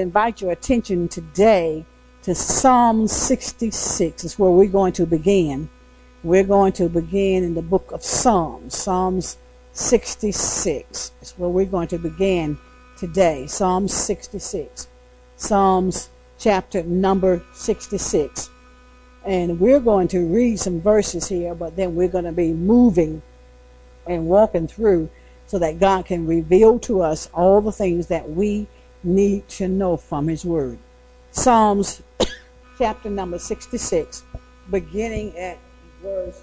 invite your attention today to Psalm 66. It's where we're going to begin. We're going to begin in the book of Psalms, Psalms 66. It's where we're going to begin today. Psalm 66. Psalms chapter number 66. And we're going to read some verses here, but then we're going to be moving and walking through so that God can reveal to us all the things that we need to know from His Word. Psalms chapter number 66, beginning at verse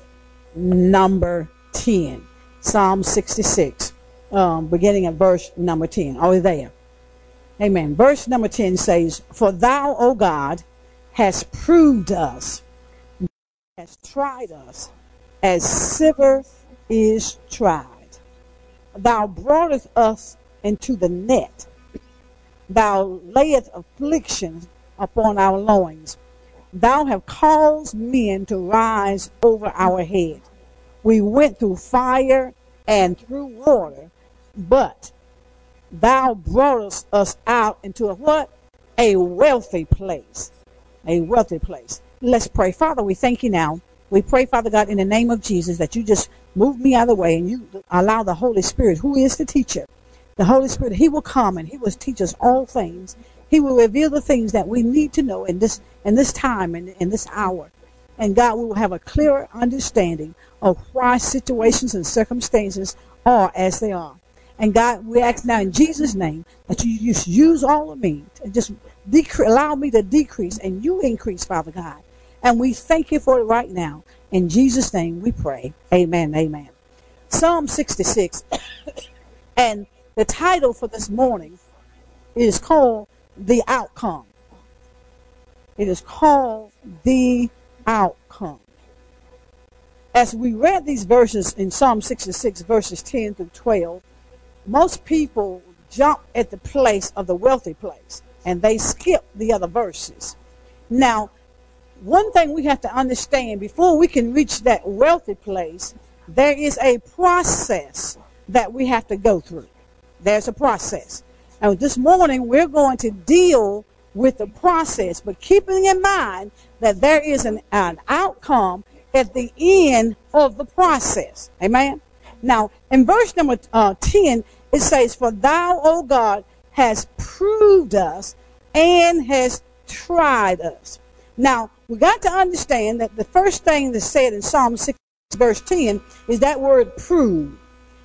number 10. Psalm 66, um, beginning at verse number 10. Are we there? Amen. Verse number 10 says, For thou, O God, hast proved us, hast tried us, as silver is tried. Thou broughtest us into the net. Thou layest afflictions upon our loins. Thou have caused men to rise over our head. We went through fire and through water, but thou broughtest us out into a what? A wealthy place. A wealthy place. Let's pray. Father, we thank you now. We pray, Father God, in the name of Jesus, that you just move me out of the way and you allow the Holy Spirit, who is the teacher, the Holy Spirit, He will come and He will teach us all things. He will reveal the things that we need to know in this in this time and in this hour. And God, we will have a clearer understanding of why situations and circumstances are as they are. And God, we ask now in Jesus' name that you just use all of me and just decre- allow me to decrease and you increase, Father God. And we thank you for it right now. In Jesus' name we pray. Amen. Amen. Psalm 66. and the title for this morning is called The Outcome. It is called The Outcome. As we read these verses in Psalm 66, verses 10 through 12, most people jump at the place of the wealthy place and they skip the other verses. Now, one thing we have to understand before we can reach that wealthy place, there is a process that we have to go through. There's a process. And this morning we're going to deal with the process, but keeping in mind that there is an, an outcome at the end of the process. Amen. Now, in verse number uh, 10, it says, For thou, O God, has proved us and has tried us. Now, we got to understand that the first thing that's said in Psalm 6, verse 10 is that word prove.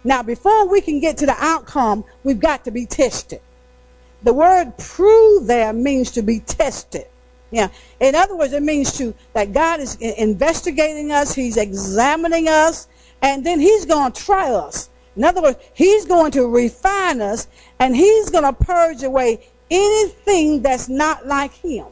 Now, before we can get to the outcome, we've got to be tested. The word prove there means to be tested. Yeah. In other words, it means to that God is investigating us, He's examining us, and then He's going to try us. In other words, He's going to refine us, and He's going to purge away anything that's not like Him.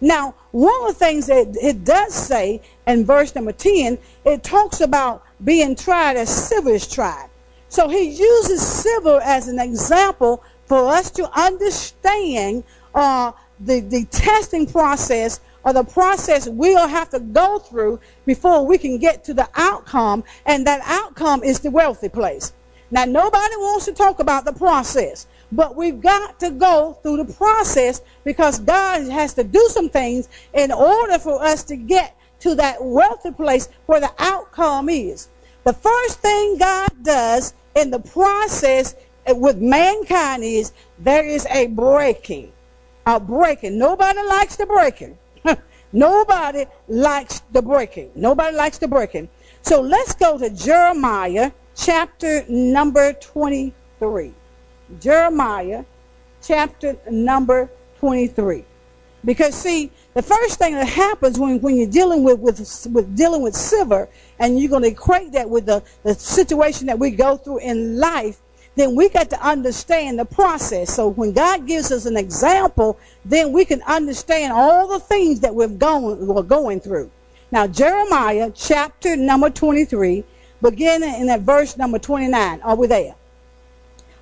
Now, one of the things that it does say in verse number 10, it talks about being tried as silver is tried. So he uses silver as an example for us to understand uh, the, the testing process or the process we'll have to go through before we can get to the outcome, and that outcome is the wealthy place. Now, nobody wants to talk about the process, but we've got to go through the process because God has to do some things in order for us to get to that wealthy place where the outcome is. The first thing God does in the process with mankind is there is a breaking. A breaking. Nobody likes the breaking. Nobody likes the breaking. Nobody likes the breaking. So let's go to Jeremiah chapter number 23. Jeremiah chapter number 23. Because see, the first thing that happens when, when you're dealing with, with, with dealing with silver and you're going to equate that with the, the situation that we go through in life, then we got to understand the process. So when God gives us an example, then we can understand all the things that we've gone, we're going through. Now, Jeremiah chapter number 23, beginning in at verse number 29. Are we there?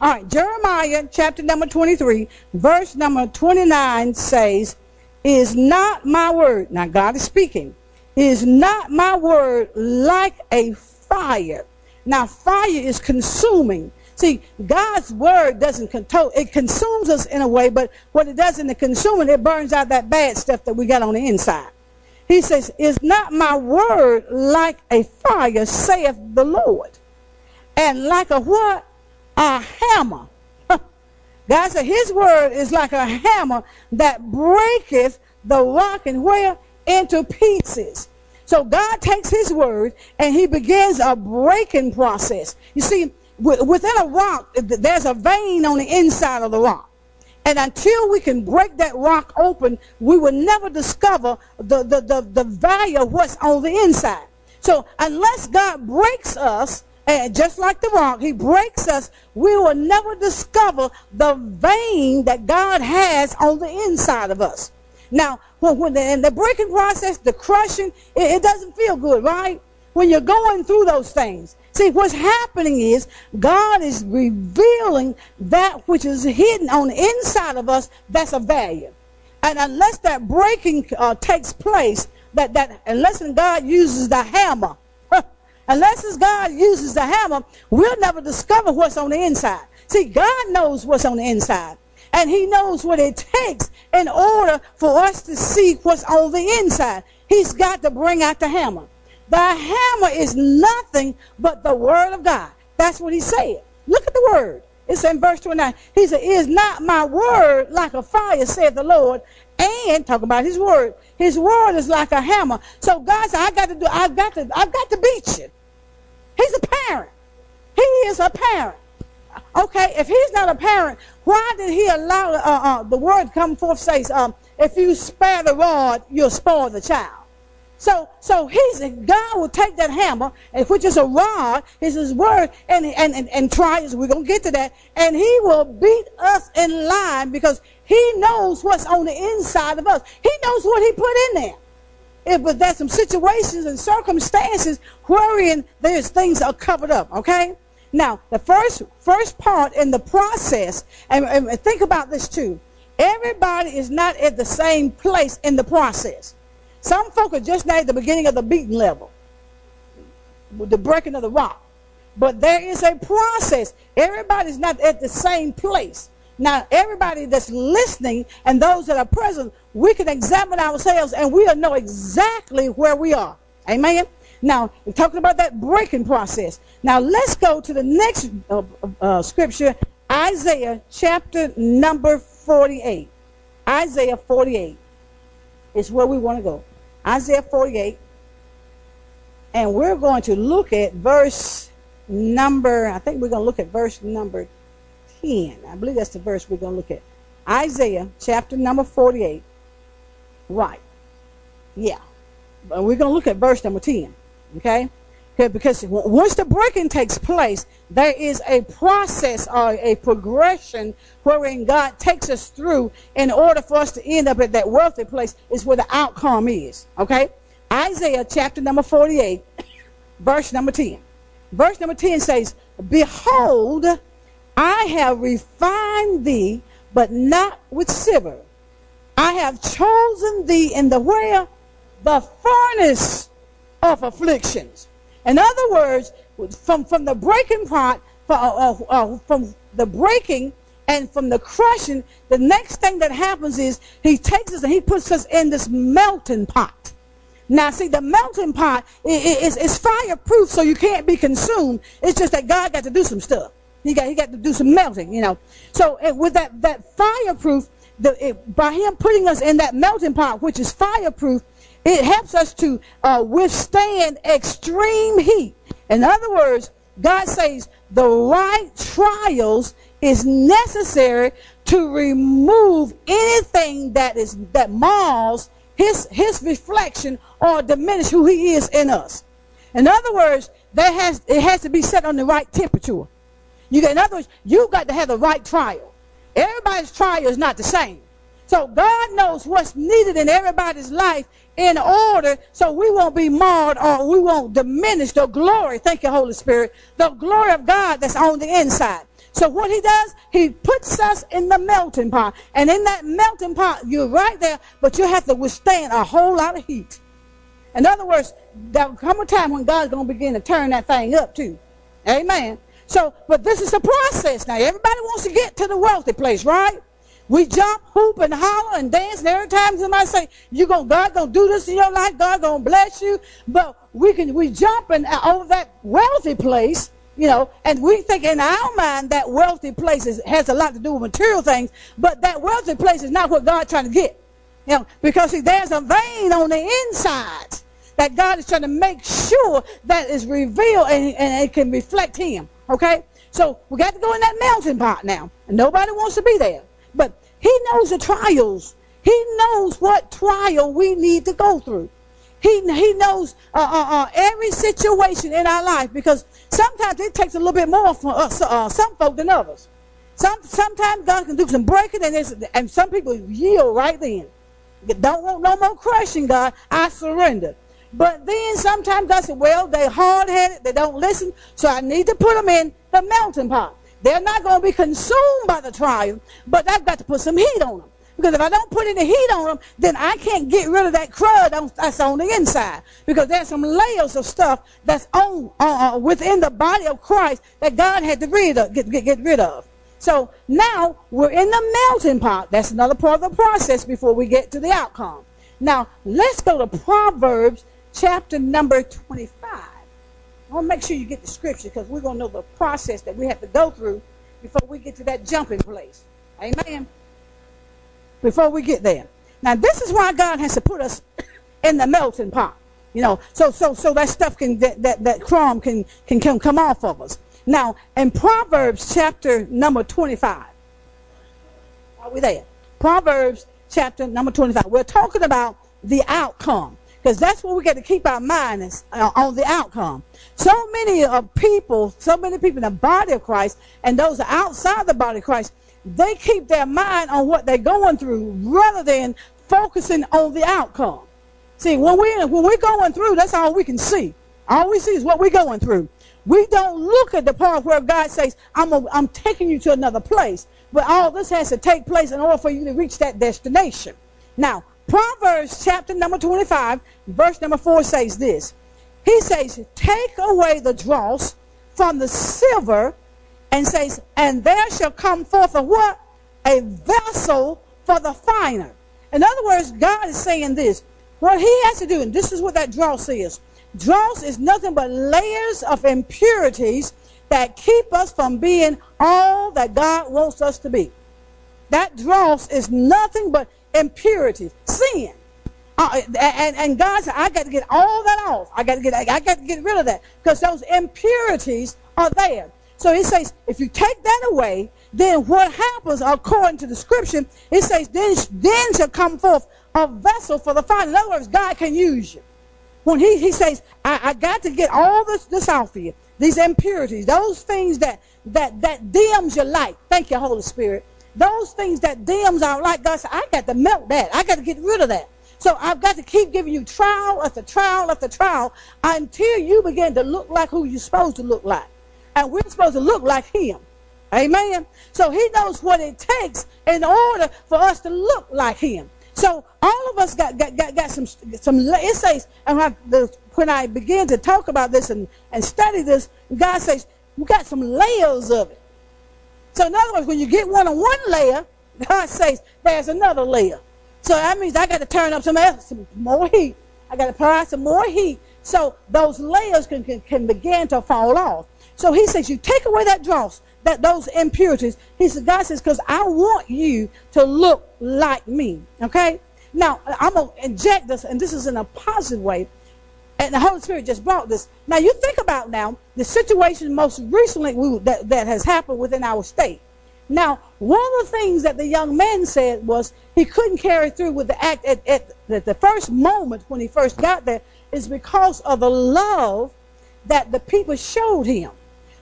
All right, Jeremiah chapter number 23, verse number 29 says, Is not my word, now God is speaking, is not my word like a fire? Now, fire is consuming. See, God's word doesn't control, it consumes us in a way, but what it does in the consuming, it burns out that bad stuff that we got on the inside. He says, Is not my word like a fire, saith the Lord? And like a what? A hammer. God said his word is like a hammer that breaketh the rock and where? Into pieces. So God takes his word and he begins a breaking process. You see, within a rock, there's a vein on the inside of the rock. And until we can break that rock open, we will never discover the, the, the, the value of what's on the inside. So unless God breaks us, and just like the rock, he breaks us, we will never discover the vein that God has on the inside of us. Now, when, when the, in the breaking process, the crushing, it, it doesn't feel good, right? When you're going through those things. See, what's happening is God is revealing that which is hidden on the inside of us that's of value. And unless that breaking uh, takes place, that, that unless God uses the hammer, unless God uses the hammer, we'll never discover what's on the inside. See, God knows what's on the inside. And he knows what it takes in order for us to see what's on the inside. He's got to bring out the hammer. The hammer is nothing but the word of God. That's what he said. Look at the word. It's in verse 29. He said, Is not my word like a fire, said the Lord? And talk about his word. His word is like a hammer. So God said, I got to do, I've got to, I've got to beat you. He's a parent. He is a parent. Okay, if he's not a parent, why did he allow uh, uh, the word come forth says, um, if you spare the rod, you'll spoil the child. So, so he's God will take that hammer, which is a rod, is his word, and and and, and try us. We're gonna get to that, and he will beat us in line because he knows what's on the inside of us. He knows what he put in there. But there's some situations and circumstances wherein there's things are covered up. Okay. Now, the first first part in the process, and, and think about this too. Everybody is not at the same place in the process. Some folk are just now at the beginning of the beating level, the breaking of the rock. But there is a process. Everybody's not at the same place. Now, everybody that's listening and those that are present, we can examine ourselves and we'll know exactly where we are. Amen? Now, we're talking about that breaking process. Now, let's go to the next uh, uh, scripture, Isaiah chapter number 48. Isaiah 48 is where we want to go. Isaiah 48. And we're going to look at verse number, I think we're going to look at verse number 10. I believe that's the verse we're going to look at. Isaiah chapter number 48. Right. Yeah. But we're going to look at verse number 10. Okay? Because once the breaking takes place, there is a process or a progression wherein God takes us through in order for us to end up at that wealthy place is where the outcome is. Okay? Isaiah chapter number 48, verse number 10. Verse number 10 says, Behold, I have refined thee, but not with silver. I have chosen thee in the where? The furnace of afflictions. In other words, from, from the breaking part, uh, uh, uh, from the breaking and from the crushing, the next thing that happens is he takes us and he puts us in this melting pot. Now, see, the melting pot is, is fireproof, so you can't be consumed. It's just that God got to do some stuff. He got, he got to do some melting, you know. So it, with that, that fireproof, the, it, by him putting us in that melting pot, which is fireproof, it helps us to uh, withstand extreme heat. In other words, God says the right trials is necessary to remove anything that is that mars his his reflection or diminish who he is in us. In other words, there has it has to be set on the right temperature. You get, in other words, you got to have the right trial. Everybody's trial is not the same. So God knows what's needed in everybody's life in order so we won't be marred or we won't diminish the glory. Thank you, Holy Spirit. The glory of God that's on the inside. So what he does, he puts us in the melting pot. And in that melting pot, you're right there, but you have to withstand a whole lot of heat. In other words, there'll come a time when God's going to begin to turn that thing up too. Amen. So, but this is a process now. Everybody wants to get to the wealthy place, right? We jump, hoop, and holler and dance, and every time somebody say, "You gonna God gonna do this in your life? God gonna bless you." But we can we jump and uh, over that wealthy place, you know, and we think in our mind that wealthy place is, has a lot to do with material things, but that wealthy place is not what God's trying to get, you know, because see, there's a vein on the inside that God is trying to make sure that is revealed and, and it can reflect Him. Okay, so we got to go in that mountain pot now, and nobody wants to be there. But he knows the trials. He knows what trial we need to go through. He, he knows uh, uh, uh, every situation in our life because sometimes it takes a little bit more for us, uh, some folk than others. Some, sometimes God can do some breaking and, and some people yield right then. Don't want no more crushing, God. I surrender. But then sometimes God said, well, they're hard-headed. They don't listen. So I need to put them in the melting pot. They're not going to be consumed by the trial, but I've got to put some heat on them. Because if I don't put any heat on them, then I can't get rid of that crud on, that's on the inside. Because there's some layers of stuff that's on uh, uh, within the body of Christ that God had to rid of, get, get, get rid of. So now we're in the melting pot. That's another part of the process before we get to the outcome. Now let's go to Proverbs chapter number 25. I want to make sure you get the scripture because we're going to know the process that we have to go through before we get to that jumping place. Amen. Before we get there. Now, this is why God has to put us in the melting pot. You know, so so so that stuff can that that, that crumb can, can can come off of us. Now, in Proverbs chapter number 25. Are we there? Proverbs chapter number 25. We're talking about the outcome because that's what we got to keep our minds uh, on the outcome. So many of people, so many people in the body of Christ and those outside the body of Christ, they keep their mind on what they're going through rather than focusing on the outcome. See, when we when we're going through, that's all we can see. All we see is what we're going through. We don't look at the part where God says, I'm, a, I'm taking you to another place. But all this has to take place in order for you to reach that destination. Now, Proverbs chapter number 25, verse number 4 says this. He says, Take away the dross from the silver, and says, And there shall come forth a what? A vessel for the finer. In other words, God is saying this. What he has to do, and this is what that dross is. Dross is nothing but layers of impurities that keep us from being all that God wants us to be. That dross is nothing but impurities, sin. Uh, and, and God said, I got to get all that off. I got to get, I got to get rid of that because those impurities are there. So he says, if you take that away, then what happens according to the scripture? It says, then, then shall come forth a vessel for the fire. In other words, God can use you. When he, he says, I, I got to get all this, this off of you, these impurities, those things that, that, that dims your light. Thank you, Holy Spirit. Those things that dims our light, God said, I got to melt that. I got to get rid of that. So I've got to keep giving you trial after trial after trial until you begin to look like who you're supposed to look like. And we're supposed to look like him. Amen. So he knows what it takes in order for us to look like him. So all of us got got, got, got some some it says and when I begin to talk about this and, and study this, God says we got some layers of it. So in other words, when you get one on one layer, God says there's another layer. So that means I got to turn up some, some more heat. I got to apply some more heat so those layers can, can, can begin to fall off. So he says, you take away that dross, that those impurities. He says, God says, because I want you to look like me. Okay? Now, I'm going to inject this, and this is in a positive way. And the Holy Spirit just brought this. Now, you think about now the situation most recently that, that has happened within our state. Now, one of the things that the young man said was he couldn't carry through with the act at, at, at, the first moment when he first got there is because of the love that the people showed him.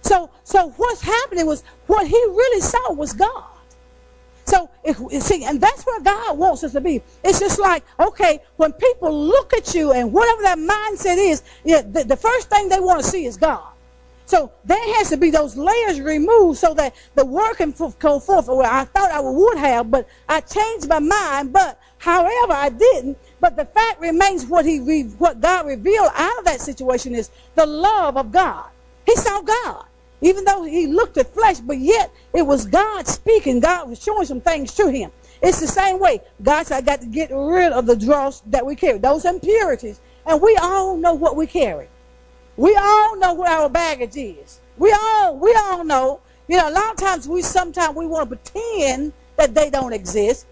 So, so what's happening was what he really saw was God. So, if, see, and that's where God wants us to be. It's just like, okay, when people look at you and whatever that mindset is, the, the first thing they want to see is God. So there has to be those layers removed so that the word can go forth. Well, I thought I would have, but I changed my mind. But however, I didn't. But the fact remains what he what God revealed out of that situation is the love of God. He saw God. Even though he looked at flesh, but yet it was God speaking. God was showing some things to him. It's the same way. God said, I got to get rid of the dross that we carry, those impurities. And we all know what we carry. We all know what our baggage is. We all, we all know. You know, a lot of times we sometimes we want to pretend that they don't exist,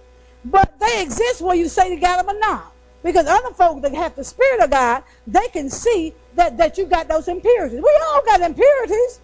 but they exist whether you say you got them or not. Because other folks that have the Spirit of God, they can see that, that you got those impurities. We all got impurities.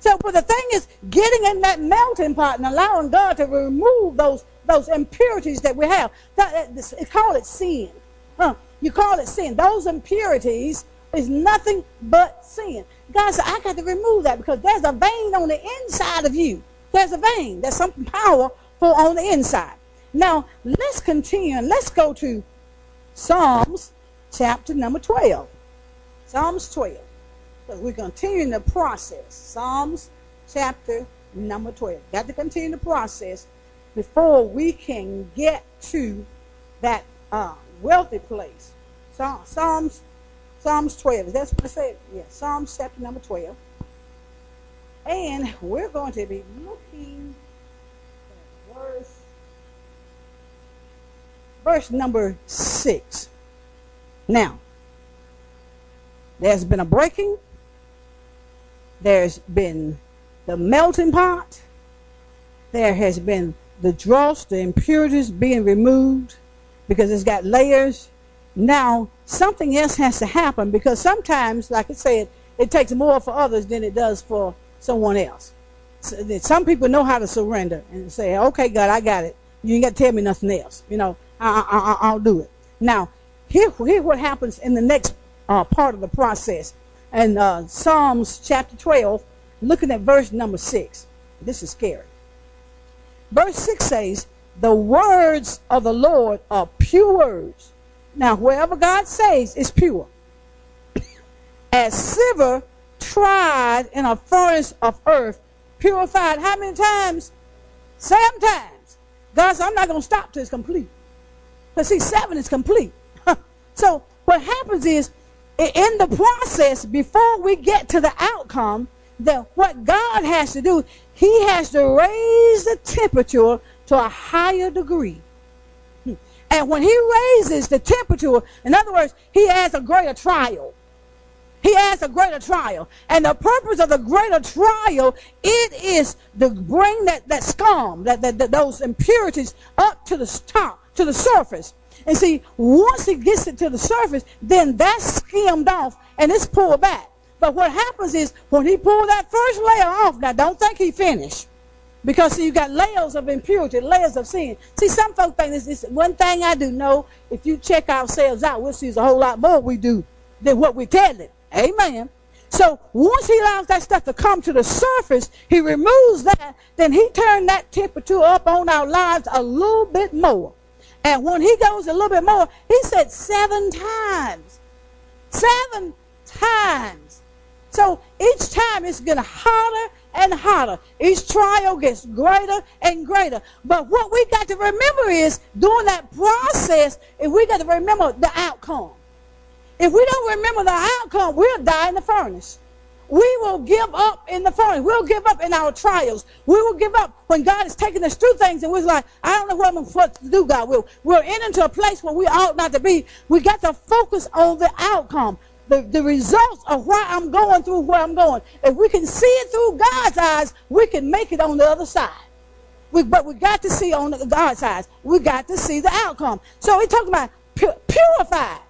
So, but the thing is, getting in that melting pot and allowing God to remove those those impurities that we have. That, that, call it sin. Huh? You call it sin. Those impurities is nothing but sin. God said, I got to remove that because there's a vein on the inside of you. There's a vein. There's something powerful on the inside. Now, let's continue let's go to Psalms chapter number 12. Psalms 12. So we're continuing the process. Psalms chapter number 12. Got to continue the process before we can get to that uh, wealthy place. Psalms, Psalms 12. That's what I said. Yeah, Psalms chapter number 12. And we're going to be looking at verse, verse number 6. Now, there's been a breaking. There's been the melting pot. There has been the dross, the impurities being removed because it's got layers. Now, something else has to happen because sometimes, like I said, it takes more for others than it does for someone else. So some people know how to surrender and say, okay, God, I got it. You ain't got to tell me nothing else. You know, I, will do it. Now, here, here what happens in the next uh, part of the process. And uh, Psalms chapter 12, looking at verse number 6. This is scary. Verse 6 says, The words of the Lord are pure words. Now, wherever God says is pure. As silver tried in a furnace of earth, purified how many times? Seven times. God said, I'm not going to stop till it's complete. Because see, seven is complete. so what happens is, in the process, before we get to the outcome, that what God has to do, He has to raise the temperature to a higher degree. And when He raises the temperature, in other words, He adds a greater trial. He adds a greater trial. And the purpose of the greater trial, it is to bring that, that scum, that, that, that those impurities up to the top, to the surface. And see, once he gets it to the surface, then that's skimmed off and it's pulled back. But what happens is when he pulled that first layer off, now don't think he finished. Because see, you got layers of impurity, layers of sin. See, some folks think this is one thing I do know. If you check ourselves out, we'll see a whole lot more we do than what we tell it. Amen. So once he allows that stuff to come to the surface, he removes that, then he turned that temperature up on our lives a little bit more. And when he goes a little bit more, he said seven times. Seven times. So each time it's getting hotter and hotter. Each trial gets greater and greater. But what we got to remember is during that process, if we got to remember the outcome. If we don't remember the outcome, we'll die in the furnace. We will give up in the furnace. We'll give up in our trials. We will give up when God is taking us through things and we're like, I don't know what I'm supposed to do, God. We're, we're in into a place where we ought not to be. We got to focus on the outcome the, the results of why I'm going through where I'm going. If we can see it through God's eyes, we can make it on the other side. We, but we got to see on God's eyes. We got to see the outcome. So he's talking about purified.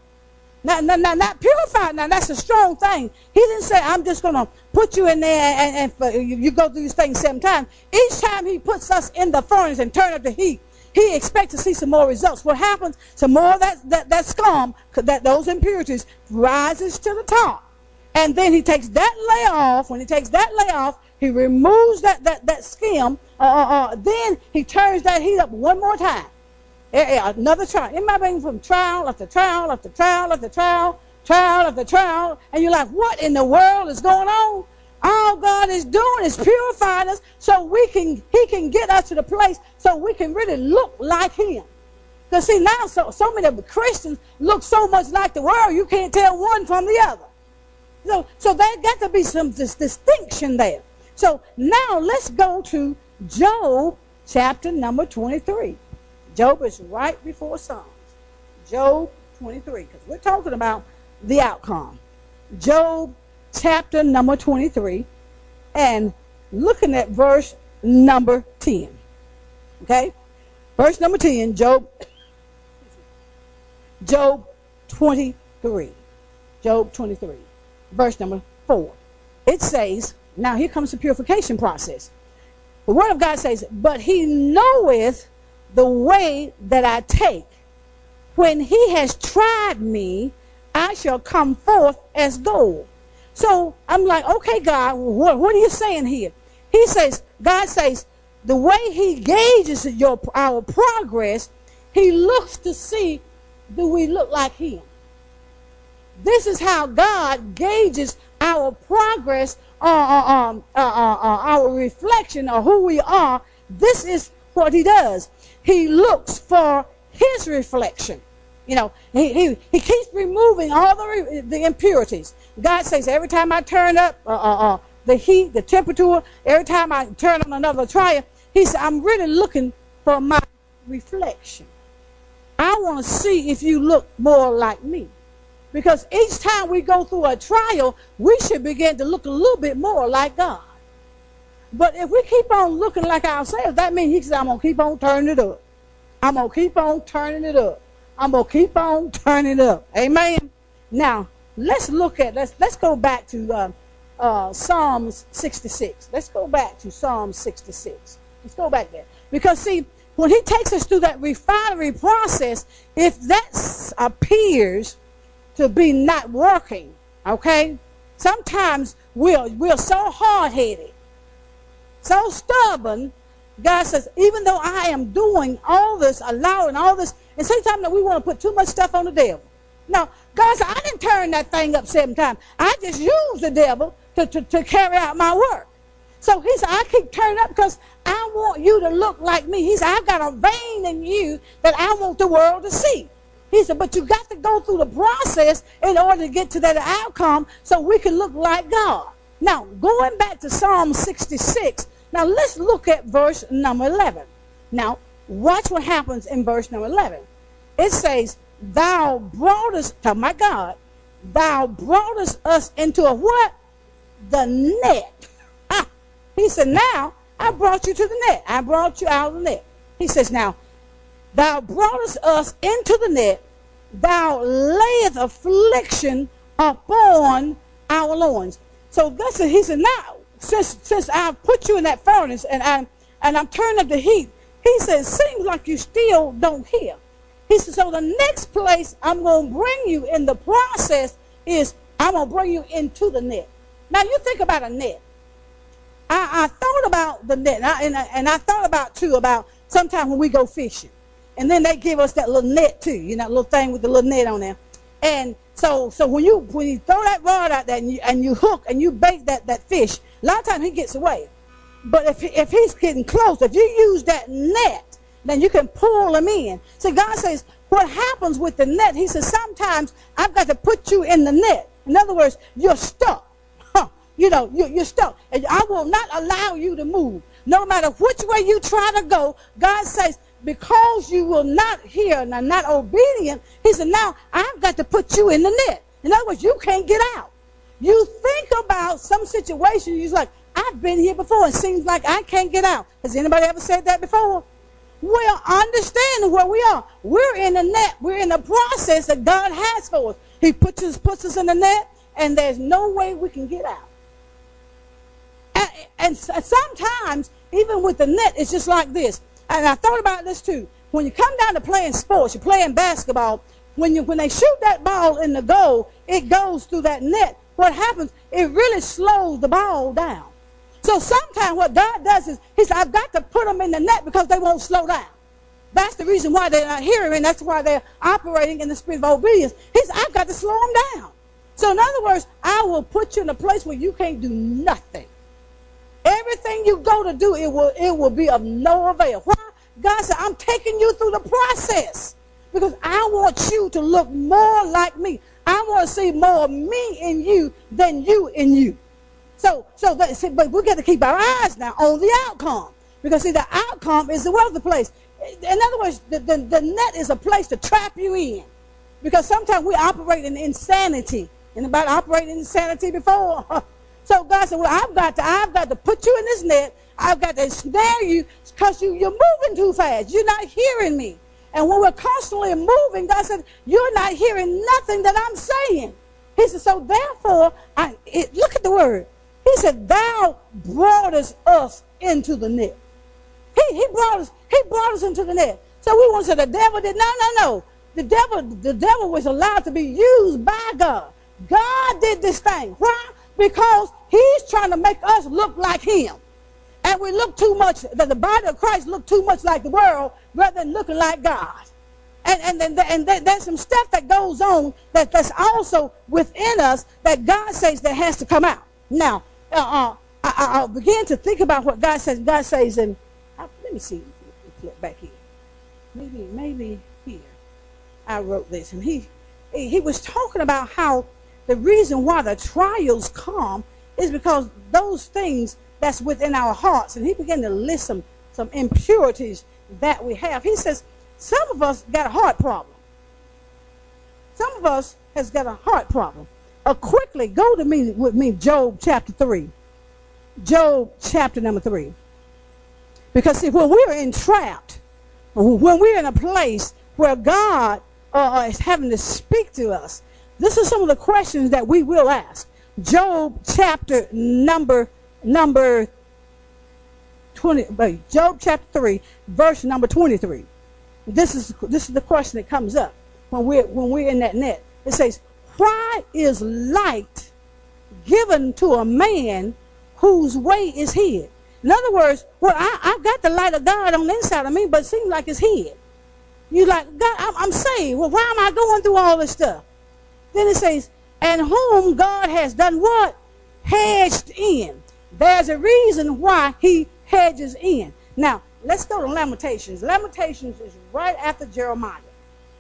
Now, now, now, not purified. Now, that's a strong thing. He didn't say, I'm just going to put you in there and, and, and you go through these things seven times. Each time he puts us in the furnace and turn up the heat, he expects to see some more results. What happens? Some more of that, that, that scum, that those impurities rises to the top. And then he takes that layer off. When he takes that layer off, he removes that, that, that skim. Uh, uh, uh, then he turns that heat up one more time. Eh, eh, another trial. It might be from trial after trial after trial after trial, trial after trial. And you're like, what in the world is going on? All God is doing is purifying us so we can He can get us to the place so we can really look like Him. Because see now so so many of the Christians look so much like the world you can't tell one from the other. So so there got to be some distinction there. So now let's go to Job chapter number 23. Job is right before Psalms. Job 23, because we're talking about the outcome. Job chapter number 23 and looking at verse number 10. Okay? Verse number 10, Job Job 23. Job 23. Verse number 4. It says, now here comes the purification process. The word of God says, but he knoweth the way that I take. When he has tried me, I shall come forth as gold. So I'm like, okay, God, what, what are you saying here? He says, God says, the way he gauges your our progress, he looks to see do we look like him. This is how God gauges our progress, uh, uh, um, uh, uh, uh, our reflection of who we are. This is what he does. He looks for his reflection. You know, he, he, he keeps removing all the, the impurities. God says, every time I turn up uh, uh, uh, the heat, the temperature, every time I turn on another trial, he said, I'm really looking for my reflection. I want to see if you look more like me. Because each time we go through a trial, we should begin to look a little bit more like God. But if we keep on looking like ourselves, that means he said, I'm going to keep on turning it up. I'm going to keep on turning it up. I'm going to keep on turning it up. Amen. Now, let's look at, let's, let's go back to uh, uh, Psalms 66. Let's go back to Psalm 66. Let's go back there. Because, see, when he takes us through that refinery process, if that appears to be not working, okay, sometimes we're, we're so hard headed, so stubborn. God says, even though I am doing all this, allowing all this, and sometimes we want to put too much stuff on the devil. No, God said, I didn't turn that thing up seven times. I just used the devil to, to, to carry out my work. So he said, I keep turning up because I want you to look like me. He said, I've got a vein in you that I want the world to see. He said, but you got to go through the process in order to get to that outcome so we can look like God. Now, going back to Psalm 66, now let's look at verse number 11. Now, watch what happens in verse number 11. It says, Thou broughtest, to my God, thou broughtest us into a what? The net. Ah, he said, Now I brought you to the net. I brought you out of the net. He says, Now, thou broughtest us into the net, thou layest affliction upon our loins. So listen, he said, now, since since I've put you in that furnace and I'm and I'm turning up the heat, he says, seems like you still don't hear. He said, so the next place I'm to bring you in the process is I'm to bring you into the net. Now you think about a net. I, I thought about the net, and I, and I, and I thought about too about sometimes when we go fishing, and then they give us that little net too, you know, that little thing with the little net on there, and so so when you when you throw that rod out there and you, and you hook and you bait that that fish, a lot of times he gets away. But if if he's getting close, if you use that net, then you can pull him in. So God says, what happens with the net? He says sometimes I've got to put you in the net. In other words, you're stuck. You know, you, you're stuck. And I will not allow you to move. No matter which way you try to go, God says, because you will not hear and are not obedient, he said, now I've got to put you in the net. In other words, you can't get out. You think about some situation, you're like, I've been here before. It seems like I can't get out. Has anybody ever said that before? Well, understand where we are. We're in the net. We're in the process that God has for us. He puts us, puts us in the net, and there's no way we can get out. And, and sometimes, even with the net, it's just like this. And I thought about this too. When you come down to playing sports, you're playing basketball, when, you, when they shoot that ball in the goal, it goes through that net. What happens, it really slows the ball down. So sometimes what God does is, He says, I've got to put them in the net because they won't slow down. That's the reason why they're not hearing. And that's why they're operating in the spirit of obedience. He says, I've got to slow them down. So in other words, I will put you in a place where you can't do nothing. Everything you go to do, it will, it will be of no avail. Why? God said, I'm taking you through the process because I want you to look more like me. I want to see more of me in you than you in you. So, so that, see, but we got to keep our eyes now on the outcome. Because see, the outcome is the wealthy place. In other words, the, the, the net is a place to trap you in. Because sometimes we operate in insanity. Anybody operating in insanity before? so God said, Well, I've got to, I've got to put you in this net. I've got to snare you because you, you're moving too fast. You're not hearing me. And when we're constantly moving, God said, You're not hearing nothing that I'm saying. He said, So therefore, I, it, look at the word. He said, Thou broughtest us into the net. He, he brought us, he brought us into the net. So we want to say the devil did no, no, no. The devil, the devil was allowed to be used by God. God did this thing. Why? Because he's trying to make us look like him. And we look too much, that the body of Christ look too much like the world rather than looking like God. And, and, and, and there's some stuff that goes on that, that's also within us that God says that has to come out. Now, uh, uh, I, will begin to think about what God says. God says, and let me see, flip back here. Maybe, maybe here. I wrote this, and he, he was talking about how the reason why the trials come is because those things that's within our hearts, and he began to list some some impurities that we have. He says some of us got a heart problem. Some of us has got a heart problem. Uh, quickly go to me with me Job chapter three. Job chapter number three. Because see, when we're entrapped, when we're in a place where God uh, is having to speak to us, this is some of the questions that we will ask. Job chapter number number 20 Job chapter 3 verse number 23. This is this is the question that comes up when we're when we're in that net. It says, "Why is light given to a man whose way is hid?" In other words, well, I, I've got the light of God on the inside of me, but it seems like it's hid. You're like, God, I'm, I'm saved. Well, why am I going through all this stuff? Then it says, and whom God has done what? Hedged in. There's a reason why he hedges in. Now, let's go to Lamentations. Lamentations is right after Jeremiah.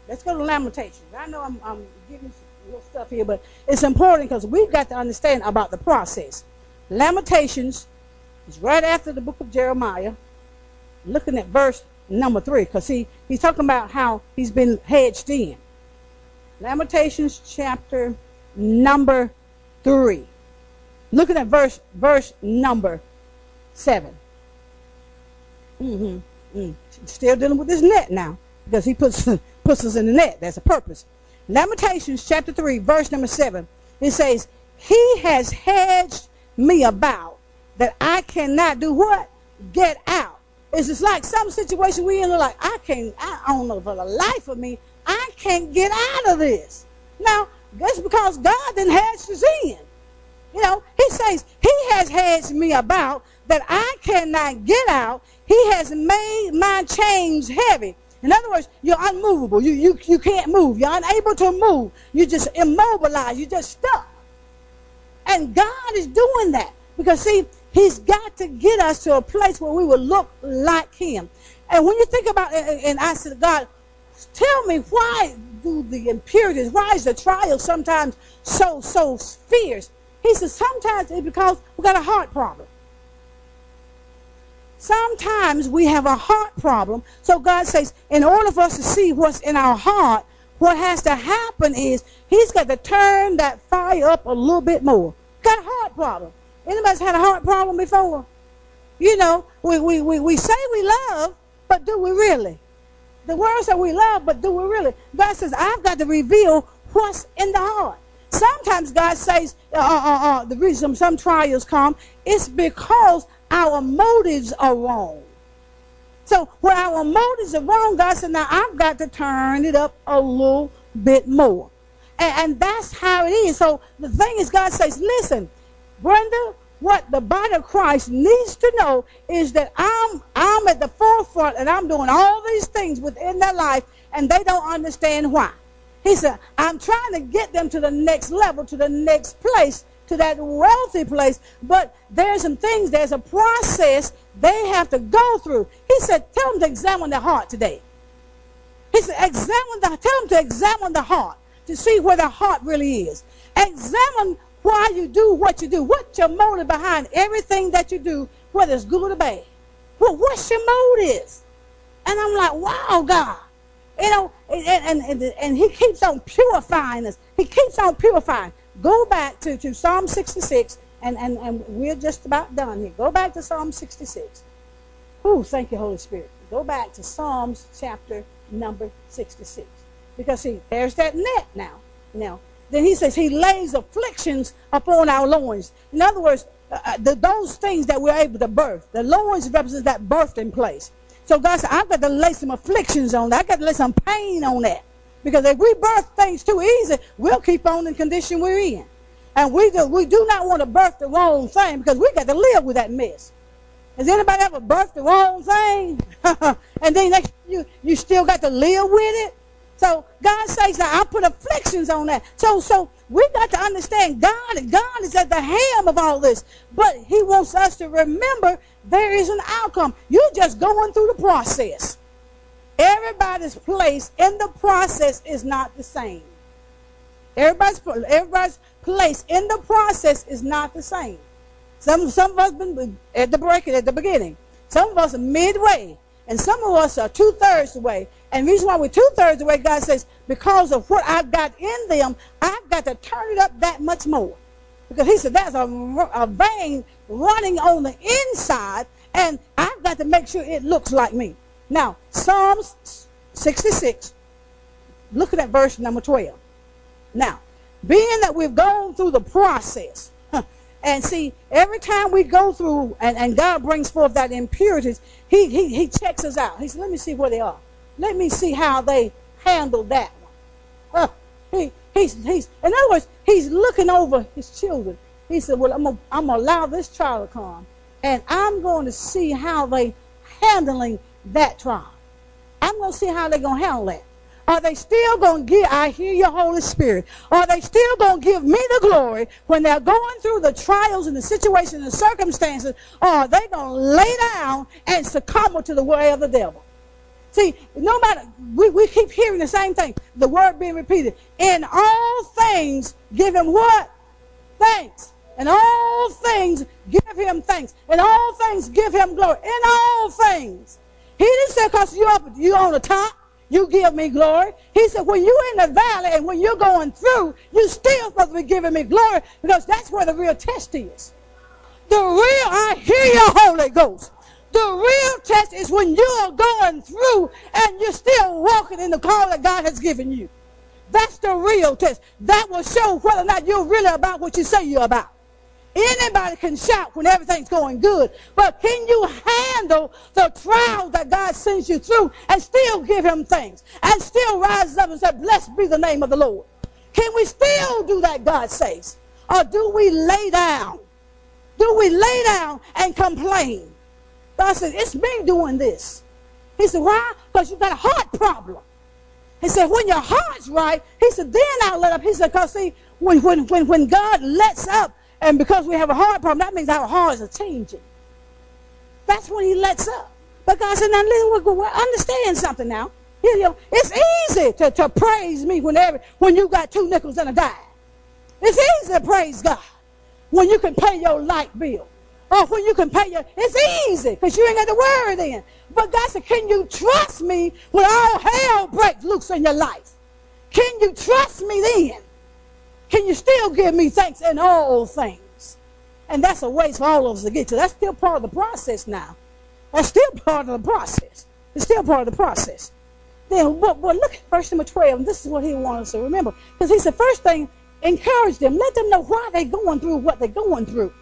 Let's go to Lamentations. I know I'm, I'm giving little stuff here, but it's important because we've got to understand about the process. Lamentations is right after the book of Jeremiah, looking at verse number three, because he, he's talking about how he's been hedged in. Lamentations chapter number three. Looking at verse verse number 7 Mm-hmm. Mm. Still dealing with this net now because he puts puts us in the net. That's a purpose. Lamentations chapter three, verse number seven. It says, "He has hedged me about that I cannot do what? Get out." It's just like some situation we in like I can't. I don't know for the life of me. I can't get out of this. Now that's because God didn't hedge us in. You know, He says He has hedged me about that I cannot get out. He has made my chains heavy. In other words, you're unmovable. You, you, you can't move. You're unable to move. You're just immobilized. You're just stuck. And God is doing that. Because, see, He's got to get us to a place where we will look like Him. And when you think about it, and I said, God, tell me why do the impurities, why is the trial sometimes so, so fierce? He says, sometimes it's because we got a heart problem. Sometimes we have a heart problem. So God says, in order for us to see what's in our heart, what has to happen is he's got to turn that fire up a little bit more. Got a heart problem. Anybody's had a heart problem before? You know, we, we, we, we say we love, but do we really? The words that we love, but do we really? God says, I've got to reveal what's in the heart. Sometimes God says, uh, uh, uh, uh the reason some trials come is because our motives are wrong. So when our motives are wrong, God said, now I've got to turn it up a little bit more. And, and that's how it is. So the thing is, God says, listen, Brenda, what the body of Christ needs to know is that I'm I'm at the forefront and I'm doing all these things within their life and they don't understand why. He said, I'm trying to get them to the next level, to the next place to that wealthy place. But there's some things, there's a process they have to go through. He said, tell them to examine their heart today. He said, examine the, tell them to examine the heart to see where the heart really is. Examine why you do what you do. What's your motive behind everything that you do, whether it's good or bad? Well, what's your motive? And I'm like, wow, God. You know, and, and, and, and he keeps on purifying us. He keeps on purifying. Go back to, to Psalm 66, and, and, and we're just about done here. Go back to Psalm 66. Ooh, thank you, Holy Spirit. Go back to Psalms chapter number 66. Because see, there's that net now. Now, then he says he lays afflictions upon our loins. In other words, uh, uh, the, those things that we're able to birth. The loins represents that birthing place. So God said, I've got to lay some afflictions on that. I've got to lay some pain on that. Because if we birth things too easy, we'll keep on in the condition we're in. And we do, we do not want to birth the wrong thing because we got to live with that mess. Has anybody ever birthed the wrong thing? and then next, you, you still got to live with it? So God says that I put afflictions on that. So so we got to understand God, God is at the helm of all this. But he wants us to remember there is an outcome. You're just going through the process. Everybody's place in the process is not the same. Everybody's, everybody's place in the process is not the same. Some, some of us been at the break at the beginning. Some of us are midway. And some of us are two thirds away. And reason why we're two thirds away, God says, because of what I've got in them, I've got to turn it up that much more. Because He said that's a, a vein running on the inside, and I've got to make sure it looks like me. Now, Psalms 66, looking at verse number 12. Now, being that we've gone through the process, and see, every time we go through and, and God brings forth that impurities, he, he, he checks us out. He said, let me see where they are. Let me see how they handle that one. Uh, he, he's, he's, in other words, he's looking over his children. He said, well, I'm going I'm to allow this trial to come, and I'm going to see how they handling that trial. I'm going to see how they're going to handle that. Are they still going to give, I hear your Holy Spirit, are they still going to give me the glory when they're going through the trials and the situations and the circumstances, or are they going to lay down and succumb to the way of the devil? See, no matter, we, we keep hearing the same thing, the word being repeated. In all things, give him what? Thanks. In all things, give him thanks. In all things, give him glory. In all things. He didn't say because you're, you're on the top you give me glory. He said, when you're in the valley and when you're going through, you still supposed to be giving me glory because that's where the real test is. The real, I hear your Holy Ghost. The real test is when you're going through and you're still walking in the call that God has given you. That's the real test. That will show whether or not you're really about what you say you're about. Anybody can shout when everything's going good, but can you handle the trials that God sends you through and still give him thanks and still rise up and say, Blessed be the name of the Lord? Can we still do that, God says? Or do we lay down? Do we lay down and complain? God said, It's me doing this. He said, Why? Because you got a heart problem. He said, When your heart's right, he said, Then I'll let up. He said, Because see, when, when, when, when God lets up, and because we have a heart problem, that means our hearts are changing. That's when he lets up. But God said, now listen, understand something now. It's easy to, to praise me whenever when you got two nickels and a dime. It's easy to praise God when you can pay your light bill. Or when you can pay your, it's easy because you ain't got to worry then. But God said, can you trust me when all hell breaks loose in your life? Can you trust me then? Can you still give me thanks in all things? And that's a ways for all of us to get to. That's still part of the process now. That's still part of the process. It's still part of the process. Then, but, look at verse number 12. And this is what he wants us to remember. Because he said, first thing, encourage them. Let them know why they're going through what they're going through.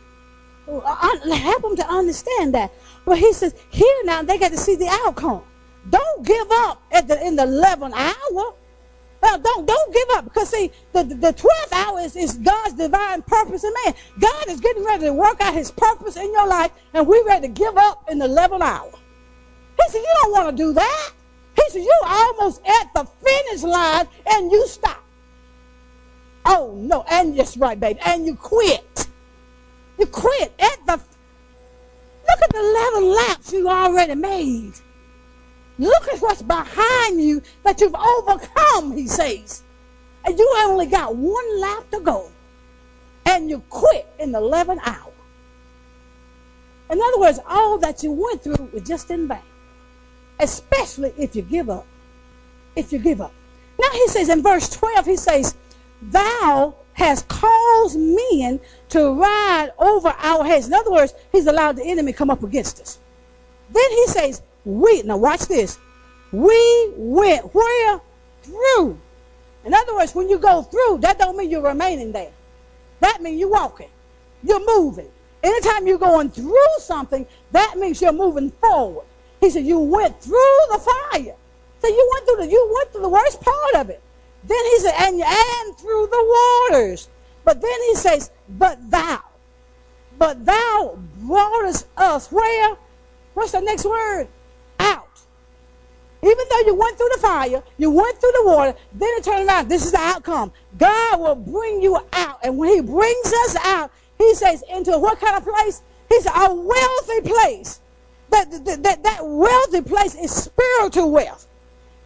Help them to understand that. But he says, here now, they got to see the outcome. Don't give up at the, in the 11th hour. Uh, don't don't give up because see the, the 12th hour is, is God's divine purpose in man. God is getting ready to work out his purpose in your life and we're ready to give up in the 11th hour. He said, you don't want to do that. He said, you're almost at the finish line and you stop. Oh no, and yes, right, baby. And you quit. You quit at the look at the 11 laps you already made. Look at what's behind you that you've overcome, he says. And you only got one lap to go. and you quit in the 11th hour. In other words, all that you went through was just in vain, especially if you give up. If you give up. Now he says in verse 12, he says, Thou hast caused men to ride over our heads. In other words, he's allowed the enemy come up against us. Then he says, We, now watch this. We went where? Through. In other words, when you go through, that don't mean you're remaining there. That means you're walking. You're moving. Anytime you're going through something, that means you're moving forward. He said, You went through the fire. So you went through the you went through the worst part of it. Then he said, and, and through the waters. But then he says, But thou, but thou broughtest us where? What's the next word? Even though you went through the fire, you went through the water, then it turned around. This is the outcome. God will bring you out. And when he brings us out, he says, into what kind of place? He said, a wealthy place. That, that, that, that wealthy place is spiritual wealth.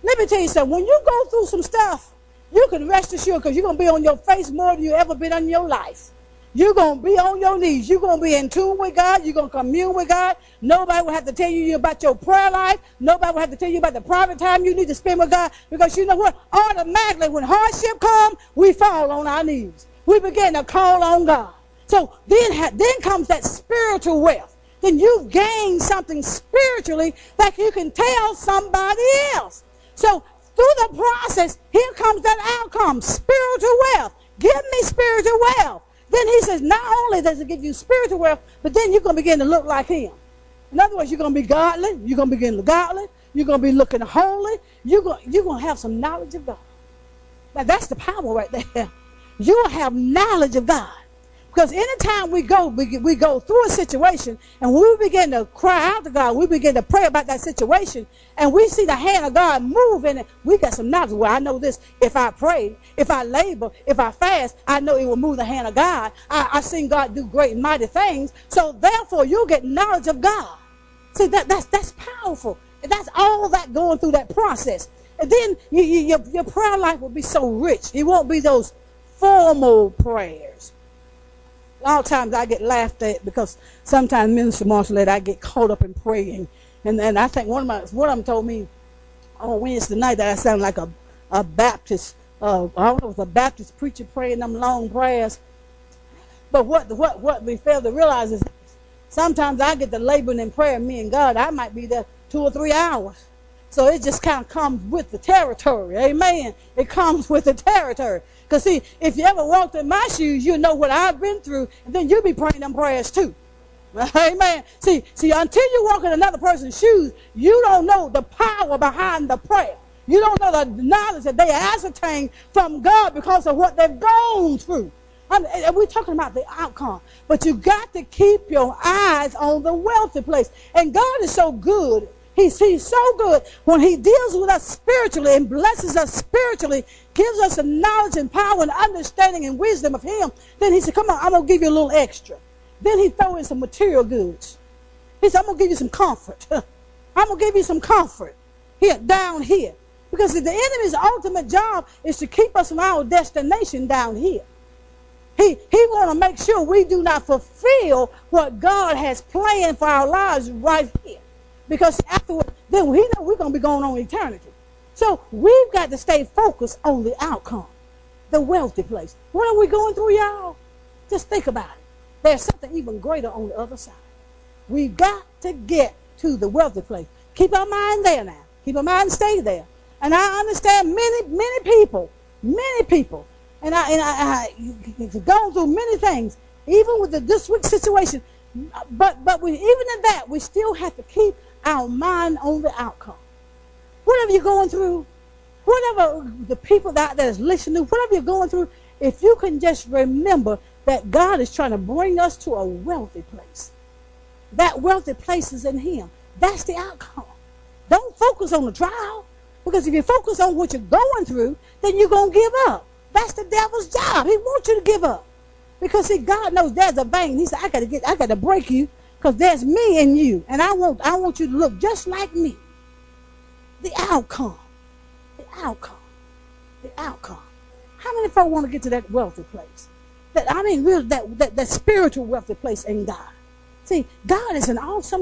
Let me tell you something. When you go through some stuff, you can rest assured because you're going to be on your face more than you ever been in your life. You're going to be on your knees. You're going to be in tune with God. You're going to commune with God. Nobody will have to tell you about your prayer life. Nobody will have to tell you about the private time you need to spend with God. Because you know what? Automatically, when hardship comes, we fall on our knees. We begin to call on God. So then, then comes that spiritual wealth. Then you've gained something spiritually that you can tell somebody else. So through the process, here comes that outcome, spiritual wealth. Give me spiritual wealth. Then he says, not only does it give you spiritual wealth, but then you're going to begin to look like him. In other words, you're going to be godly. You're going to begin to godly. You're going to be looking holy. You're going, you're going to have some knowledge of God. Now, that's the power right there. You will have knowledge of God. Because anytime we go, we, we go through a situation and we begin to cry out to God, we begin to pray about that situation, and we see the hand of God move in it, we got some knowledge. Well, I know this. If I pray, if I labor, if I fast, I know it will move the hand of God. I, I've seen God do great and mighty things. So therefore, you'll get knowledge of God. See, that, that's, that's powerful. That's all that going through that process. And then you, you, your, your prayer life will be so rich. It won't be those formal prayers a lot of times I get laughed at because sometimes Minister Marshall I get caught up in praying. And then I think one of my one of them told me on Wednesday night that I sound like a, a Baptist uh, I don't know if a Baptist preacher praying them long prayers. But what what what we fail to realize is sometimes I get the laboring in prayer, me and God, I might be there two or three hours. So it just kind of comes with the territory. Amen. It comes with the territory. Because see, if you ever walked in my shoes, you know what I've been through, and then you'll be praying them prayers too. Amen. See, see, until you walk in another person's shoes, you don't know the power behind the prayer. You don't know the knowledge that they ascertain from God because of what they've gone through. and we're talking about the outcome. But you got to keep your eyes on the wealthy place. And God is so good He's, he's so good when he deals with us spiritually and blesses us spiritually, gives us the knowledge and power and understanding and wisdom of him. Then he said, come on, I'm going to give you a little extra. Then he throw in some material goods. He said, I'm going to give you some comfort. I'm going to give you some comfort here, down here. Because the enemy's ultimate job is to keep us from our destination down here. He, he want to make sure we do not fulfill what God has planned for our lives right here. Because afterward, then we know we're going to be going on eternity. So we've got to stay focused on the outcome, the wealthy place. What are we going through, y'all? Just think about it. There's something even greater on the other side. We've got to get to the wealthy place. Keep our mind there now. Keep our mind stay there. And I understand many, many people, many people, and I and I, I gone through many things, even with the this week situation. But but we, even in that, we still have to keep our mind on the outcome. Whatever you're going through, whatever the people that, that is listening, whatever you're going through, if you can just remember that God is trying to bring us to a wealthy place. That wealthy place is in Him. That's the outcome. Don't focus on the trial. Because if you focus on what you're going through, then you're going to give up. That's the devil's job. He wants you to give up. Because see, God knows there's a vein. He said, I gotta get I gotta break you because there's me in you. And I want, I want you to look just like me. The outcome. The outcome. The outcome. How many folks want to get to that wealthy place? that I mean, really, that, that that spiritual wealthy place in God. See, God is an awesome